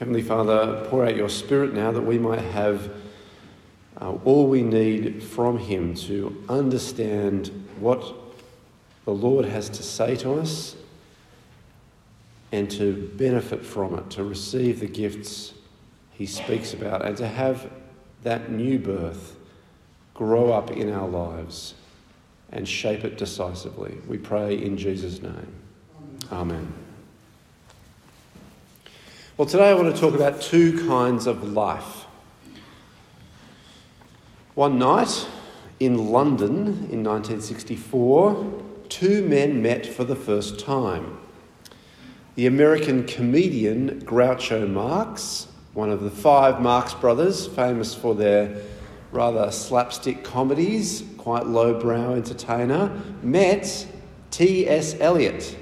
Heavenly Father, pour out your Spirit now that we might have uh, all we need from Him to understand what the Lord has to say to us and to benefit from it, to receive the gifts He speaks about, and to have that new birth grow up in our lives and shape it decisively. We pray in Jesus' name. Amen. Well, today I want to talk about two kinds of life. One night in London in 1964, two men met for the first time. The American comedian Groucho Marx, one of the five Marx brothers, famous for their rather slapstick comedies, quite lowbrow entertainer, met T.S. Eliot,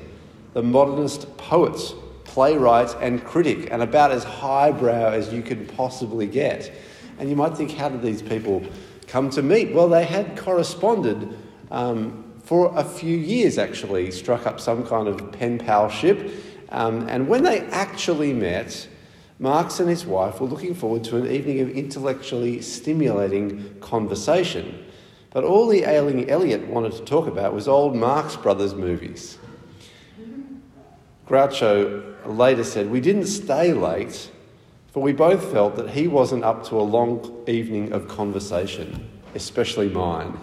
the modernist poet playwright and critic, and about as highbrow as you could possibly get. And you might think, how did these people come to meet? Well, they had corresponded um, for a few years, actually, struck up some kind of pen palship. Um, and when they actually met, Marx and his wife were looking forward to an evening of intellectually stimulating conversation. But all the ailing Eliot wanted to talk about was old Marx Brothers movies. Groucho later said, We didn't stay late, for we both felt that he wasn't up to a long evening of conversation, especially mine.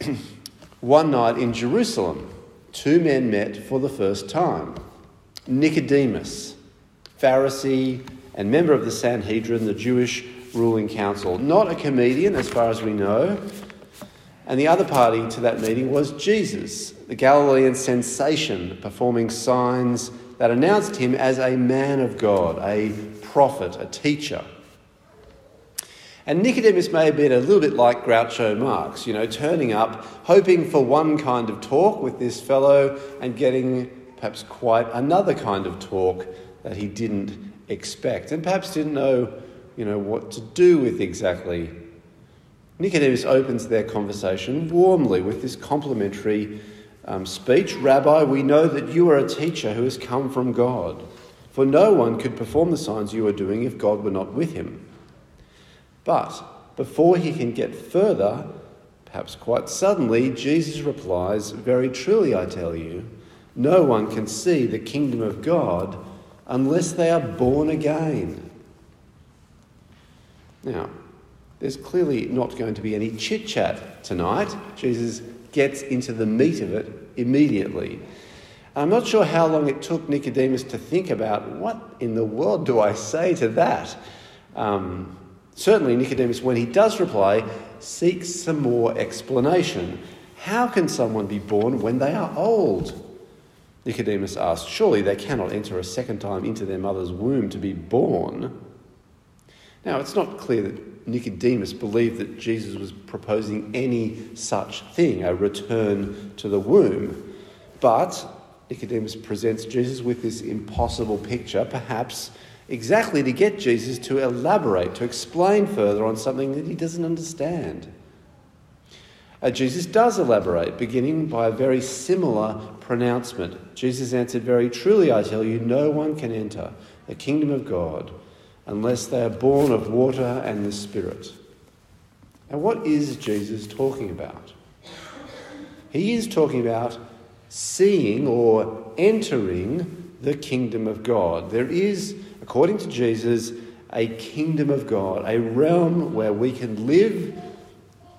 One night in Jerusalem, two men met for the first time Nicodemus, Pharisee and member of the Sanhedrin, the Jewish ruling council. Not a comedian, as far as we know, and the other party to that meeting was Jesus, the Galilean sensation, performing signs that announced him as a man of God, a prophet, a teacher. And Nicodemus may have been a little bit like Groucho Marx, you know, turning up, hoping for one kind of talk with this fellow and getting perhaps quite another kind of talk that he didn't expect and perhaps didn't know, you know, what to do with exactly Nicodemus opens their conversation warmly with this complimentary um, speech Rabbi, we know that you are a teacher who has come from God, for no one could perform the signs you are doing if God were not with him. But before he can get further, perhaps quite suddenly, Jesus replies, Very truly, I tell you, no one can see the kingdom of God unless they are born again. Now, there's clearly not going to be any chit chat tonight. Jesus gets into the meat of it immediately. I'm not sure how long it took Nicodemus to think about what in the world do I say to that. Um, certainly, Nicodemus, when he does reply, seeks some more explanation. How can someone be born when they are old? Nicodemus asked, Surely they cannot enter a second time into their mother's womb to be born. Now, it's not clear that Nicodemus believed that Jesus was proposing any such thing, a return to the womb. But Nicodemus presents Jesus with this impossible picture, perhaps exactly to get Jesus to elaborate, to explain further on something that he doesn't understand. Uh, Jesus does elaborate, beginning by a very similar pronouncement. Jesus answered, Very truly, I tell you, no one can enter the kingdom of God unless they are born of water and the Spirit. Now, what is Jesus talking about? He is talking about seeing or entering the kingdom of God. There is, according to Jesus, a kingdom of God, a realm where we can live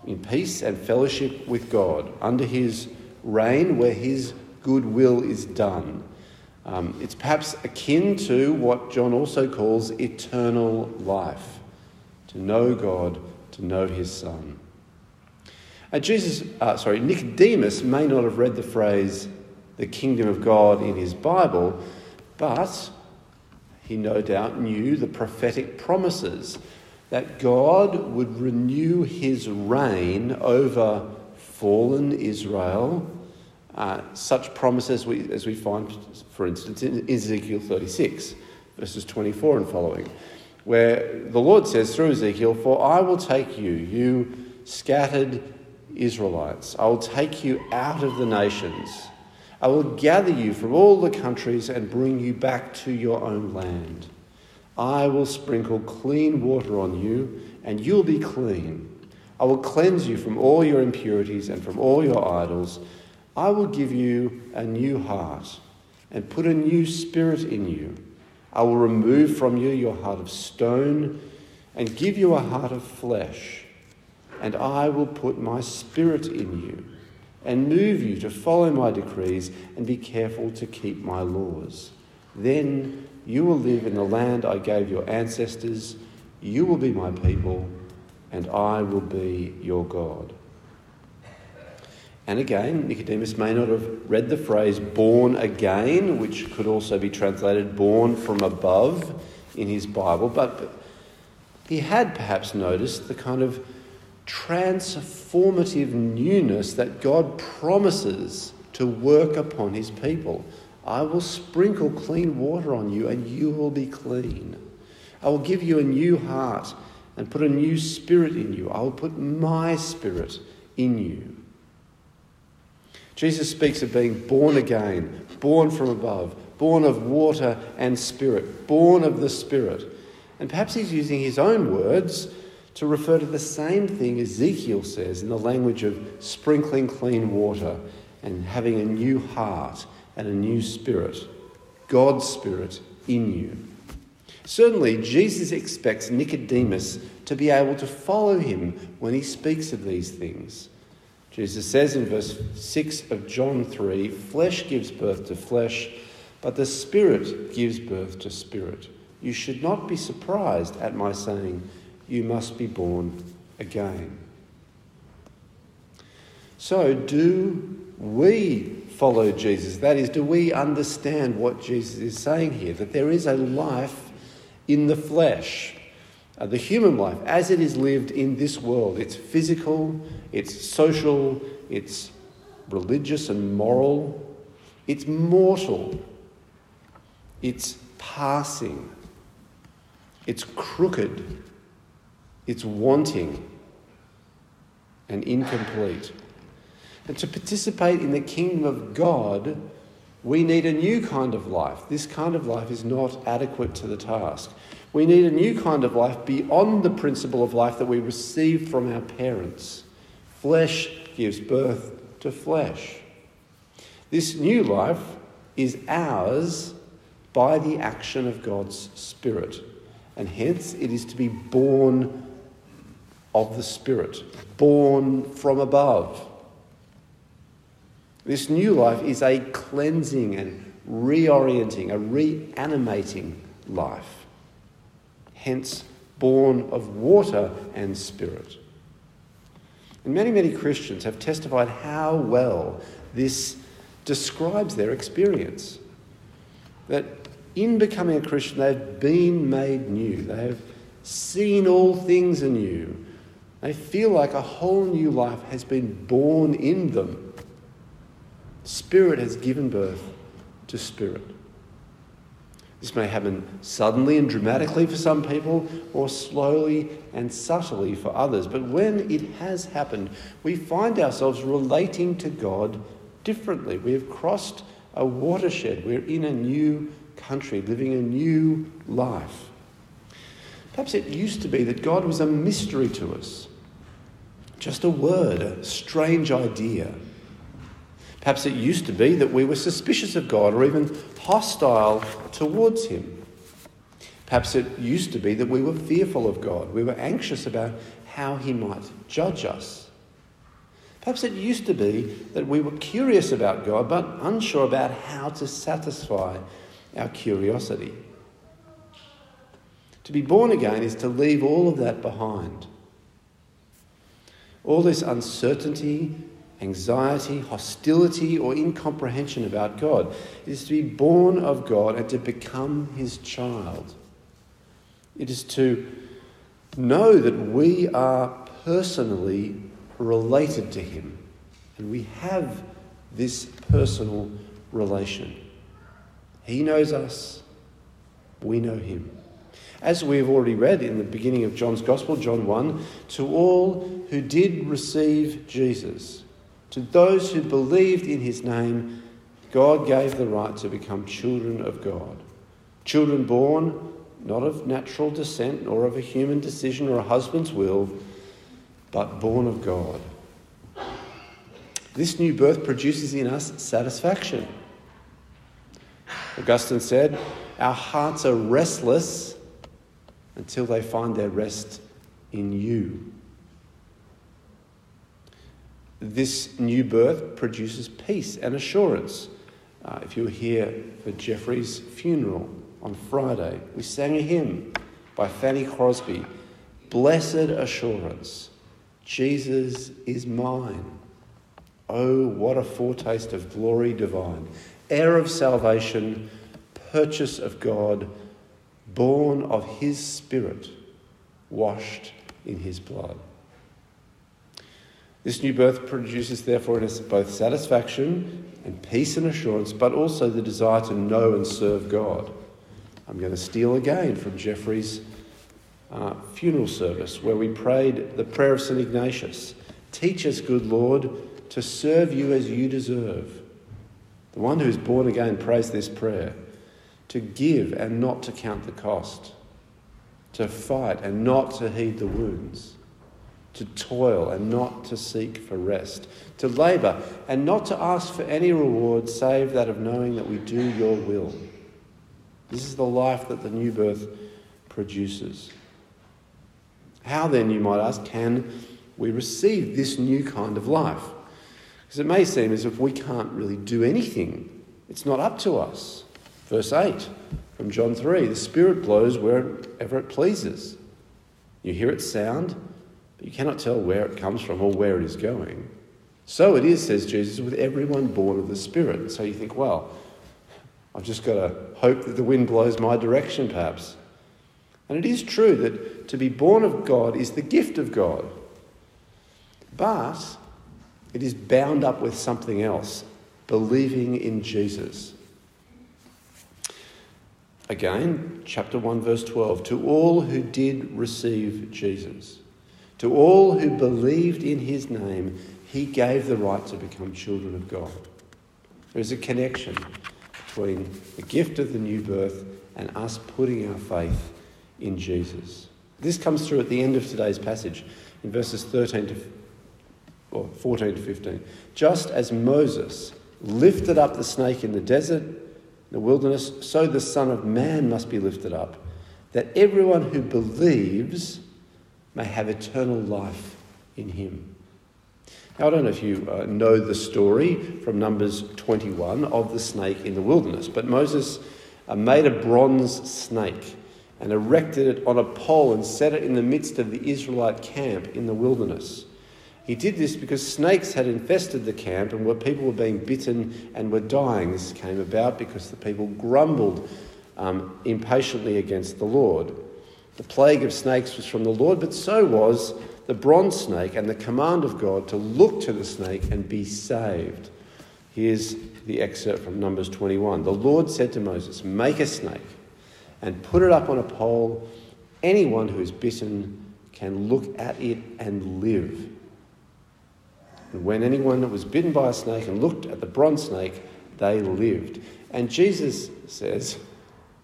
in peace and fellowship with God under his reign, where his good will is done. Um, it's perhaps akin to what John also calls eternal life to know God, to know his Son. And Jesus, uh, sorry, Nicodemus may not have read the phrase the kingdom of God in his Bible, but he no doubt knew the prophetic promises that God would renew his reign over fallen Israel uh, such promises we, as we find, for instance, in Ezekiel 36, verses 24 and following, where the Lord says through Ezekiel, For I will take you, you scattered Israelites, I will take you out of the nations, I will gather you from all the countries and bring you back to your own land. I will sprinkle clean water on you, and you'll be clean. I will cleanse you from all your impurities and from all your idols. I will give you a new heart and put a new spirit in you. I will remove from you your heart of stone and give you a heart of flesh. And I will put my spirit in you and move you to follow my decrees and be careful to keep my laws. Then you will live in the land I gave your ancestors. You will be my people, and I will be your God. And again, Nicodemus may not have read the phrase born again, which could also be translated born from above in his Bible, but he had perhaps noticed the kind of transformative newness that God promises to work upon his people. I will sprinkle clean water on you, and you will be clean. I will give you a new heart and put a new spirit in you. I will put my spirit in you. Jesus speaks of being born again, born from above, born of water and spirit, born of the Spirit. And perhaps he's using his own words to refer to the same thing Ezekiel says in the language of sprinkling clean water and having a new heart and a new spirit, God's Spirit in you. Certainly, Jesus expects Nicodemus to be able to follow him when he speaks of these things. Jesus says in verse 6 of John 3 flesh gives birth to flesh, but the Spirit gives birth to spirit. You should not be surprised at my saying, you must be born again. So, do we follow Jesus? That is, do we understand what Jesus is saying here? That there is a life in the flesh, uh, the human life, as it is lived in this world. It's physical, it's social, it's religious and moral, it's mortal, it's passing, it's crooked, it's wanting and incomplete. And to participate in the kingdom of God, we need a new kind of life. This kind of life is not adequate to the task. We need a new kind of life beyond the principle of life that we receive from our parents. Flesh gives birth to flesh. This new life is ours by the action of God's Spirit, and hence it is to be born of the Spirit, born from above. This new life is a cleansing and reorienting, a reanimating life. Hence, born of water and spirit. And many, many Christians have testified how well this describes their experience. That in becoming a Christian, they've been made new. They have seen all things anew. They feel like a whole new life has been born in them. Spirit has given birth to spirit. This may happen suddenly and dramatically for some people, or slowly and subtly for others. But when it has happened, we find ourselves relating to God differently. We have crossed a watershed. We're in a new country, living a new life. Perhaps it used to be that God was a mystery to us. Just a word, a strange idea. Perhaps it used to be that we were suspicious of God or even hostile towards Him. Perhaps it used to be that we were fearful of God. We were anxious about how He might judge us. Perhaps it used to be that we were curious about God but unsure about how to satisfy our curiosity. To be born again is to leave all of that behind all this uncertainty, anxiety, hostility, or incomprehension about God is to be born of God and to become his child. It is to know that we are personally related to him and we have this personal relation. He knows us, we know him. As we have already read in the beginning of John's Gospel, John 1, to all who did receive Jesus, to those who believed in his name, God gave the right to become children of God. Children born not of natural descent nor of a human decision or a husband's will, but born of God. This new birth produces in us satisfaction. Augustine said, Our hearts are restless until they find their rest in you. This new birth produces peace and assurance. Uh, if you were here for Jeffrey's funeral on Friday, we sang a hymn by Fanny Crosby Blessed Assurance, Jesus is mine. Oh, what a foretaste of glory divine, heir of salvation, purchase of God, born of his Spirit, washed in his blood. This new birth produces, therefore, in us both satisfaction and peace and assurance, but also the desire to know and serve God. I'm going to steal again from Jeffrey's uh, funeral service, where we prayed the prayer of St. Ignatius Teach us, good Lord, to serve you as you deserve. The one who's born again prays this prayer to give and not to count the cost, to fight and not to heed the wounds to toil and not to seek for rest, to labour and not to ask for any reward save that of knowing that we do your will. This is the life that the new birth produces. How then, you might ask, can we receive this new kind of life? Because it may seem as if we can't really do anything, it's not up to us. Verse 8 from John 3 the Spirit blows wherever it pleases. You hear its sound but you cannot tell where it comes from or where it is going. So it is, says Jesus, with everyone born of the Spirit. So you think, well, I've just got to hope that the wind blows my direction, perhaps. And it is true that to be born of God is the gift of God. But it is bound up with something else believing in Jesus. Again, chapter 1, verse 12 To all who did receive Jesus. To all who believed in his name, he gave the right to become children of God. There is a connection between the gift of the new birth and us putting our faith in Jesus. This comes through at the end of today's passage in verses 13 to or 14 to 15. Just as Moses lifted up the snake in the desert, in the wilderness, so the Son of Man must be lifted up, that everyone who believes may have eternal life in him. Now, I don't know if you uh, know the story from Numbers 21 of the snake in the wilderness, but Moses uh, made a bronze snake and erected it on a pole and set it in the midst of the Israelite camp in the wilderness. He did this because snakes had infested the camp and where people were being bitten and were dying. This came about because the people grumbled um, impatiently against the Lord. The plague of snakes was from the Lord, but so was the bronze snake and the command of God to look to the snake and be saved. Here's the excerpt from Numbers 21. The Lord said to Moses, Make a snake and put it up on a pole. Anyone who is bitten can look at it and live. And when anyone that was bitten by a snake and looked at the bronze snake, they lived. And Jesus says,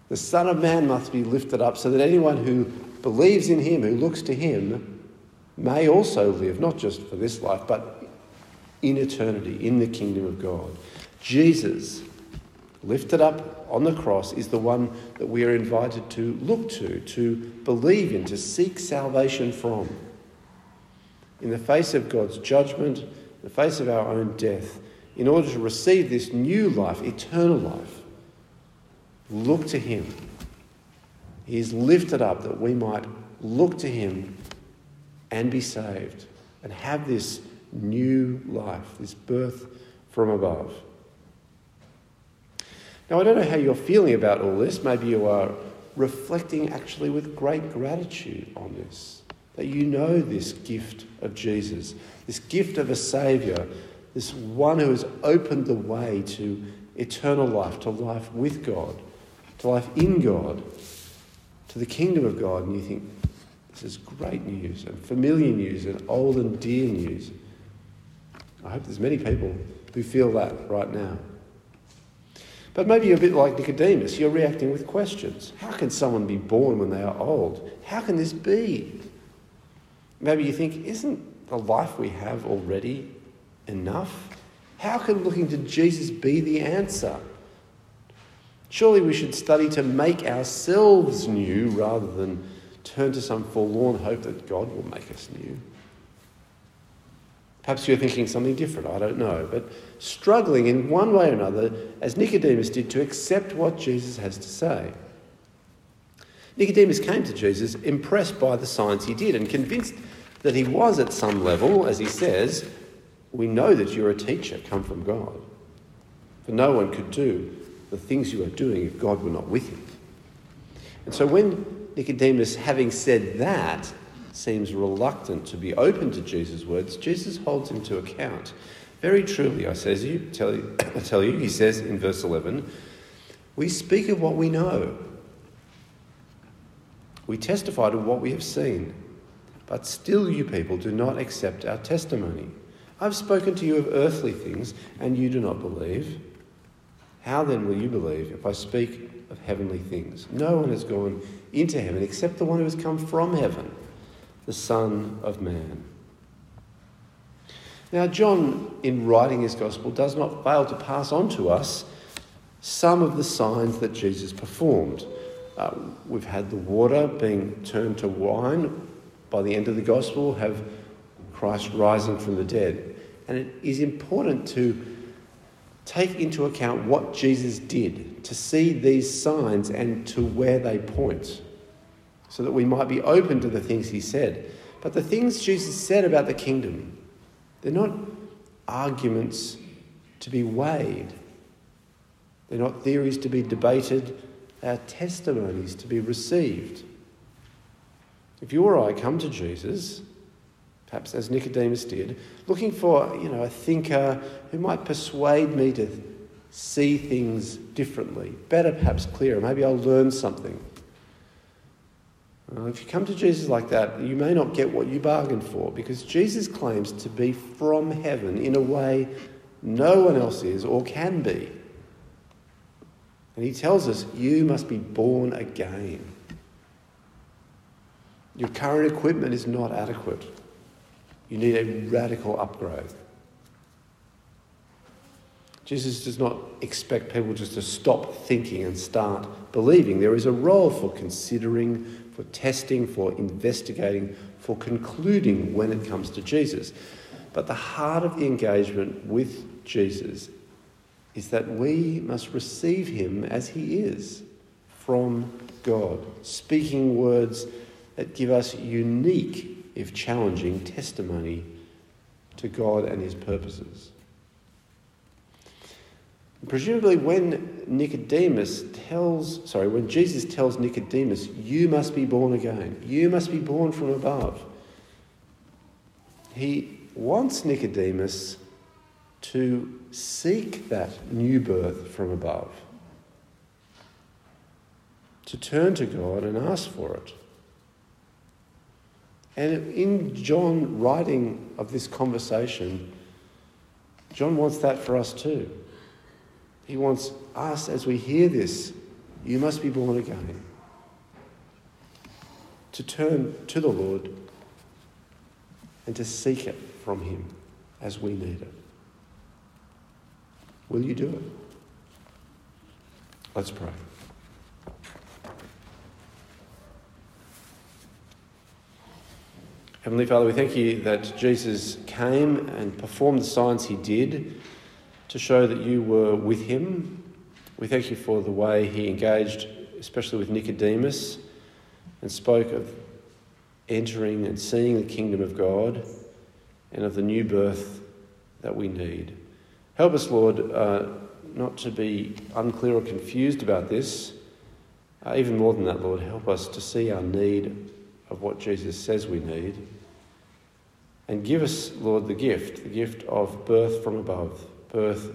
the Son of Man must be lifted up so that anyone who believes in him, who looks to him, may also live, not just for this life, but in eternity, in the kingdom of God. Jesus, lifted up on the cross, is the one that we are invited to look to, to believe in, to seek salvation from. In the face of God's judgment, in the face of our own death, in order to receive this new life, eternal life, Look to him. He is lifted up that we might look to him and be saved and have this new life, this birth from above. Now, I don't know how you're feeling about all this. Maybe you are reflecting actually with great gratitude on this. That you know this gift of Jesus, this gift of a Saviour, this one who has opened the way to eternal life, to life with God to life in God, to the kingdom of God, and you think, this is great news and familiar news and old and dear news. I hope there's many people who feel that right now. But maybe you're a bit like Nicodemus. You're reacting with questions. How can someone be born when they are old? How can this be? Maybe you think, isn't the life we have already enough? How can looking to Jesus be the answer? Surely we should study to make ourselves new rather than turn to some forlorn hope that God will make us new. Perhaps you're thinking something different, I don't know, but struggling in one way or another, as Nicodemus did, to accept what Jesus has to say. Nicodemus came to Jesus impressed by the signs he did and convinced that he was at some level, as he says, We know that you're a teacher come from God. For no one could do the things you are doing if God were not with him. And so when Nicodemus, having said that, seems reluctant to be open to Jesus' words, Jesus holds him to account. Very truly, I says you, tell you, I tell you, he says in verse 11, we speak of what we know. We testify to what we have seen, but still you people do not accept our testimony. I've spoken to you of earthly things, and you do not believe. How then will you believe if I speak of heavenly things? No one has gone into heaven except the one who has come from heaven the Son of Man. Now, John, in writing his gospel, does not fail to pass on to us some of the signs that Jesus performed. Uh, we've had the water being turned to wine. By the end of the gospel, have Christ rising from the dead. And it is important to take into account what Jesus did, to see these signs and to where they point so that we might be open to the things he said. But the things Jesus said about the kingdom, they're not arguments to be weighed, they're not theories to be debated, they are testimonies to be received. If you or I come to Jesus, perhaps as Nicodemus did, looking for you know, a thinker who might persuade me to see things differently, better, perhaps clearer, maybe I'll learn something. Uh, if you come to Jesus like that, you may not get what you bargained for because Jesus claims to be from heaven in a way no one else is or can be. And he tells us, you must be born again. Your current equipment is not adequate. You need a radical upgrade. Jesus does not expect people just to stop thinking and start believing. There is a role for considering, for testing, for investigating, for concluding when it comes to Jesus. But the heart of the engagement with Jesus is that we must receive him as he is from God, speaking words that give us unique, if challenging, testimony to God and his purposes. Presumably, when Nicodemus tells, sorry, when Jesus tells Nicodemus, you must be born again, you must be born from above, he wants Nicodemus to seek that new birth from above, to turn to God and ask for it. And in John writing of this conversation, John wants that for us too. He wants us, as we hear this, you must be born again, to turn to the Lord and to seek it from Him as we need it. Will you do it? Let's pray. Heavenly Father, we thank you that Jesus came and performed the signs he did to show that you were with him. We thank you for the way he engaged, especially with Nicodemus, and spoke of entering and seeing the kingdom of God and of the new birth that we need. Help us, Lord, uh, not to be unclear or confused about this. Uh, even more than that, Lord, help us to see our need of what Jesus says we need. And give us, Lord, the gift, the gift of birth from above birth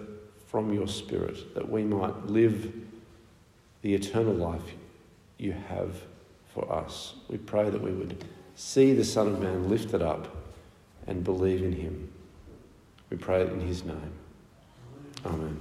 from your Spirit, that we might live the eternal life you have for us. We pray that we would see the Son of Man lifted up and believe in him. We pray it in his name. Amen.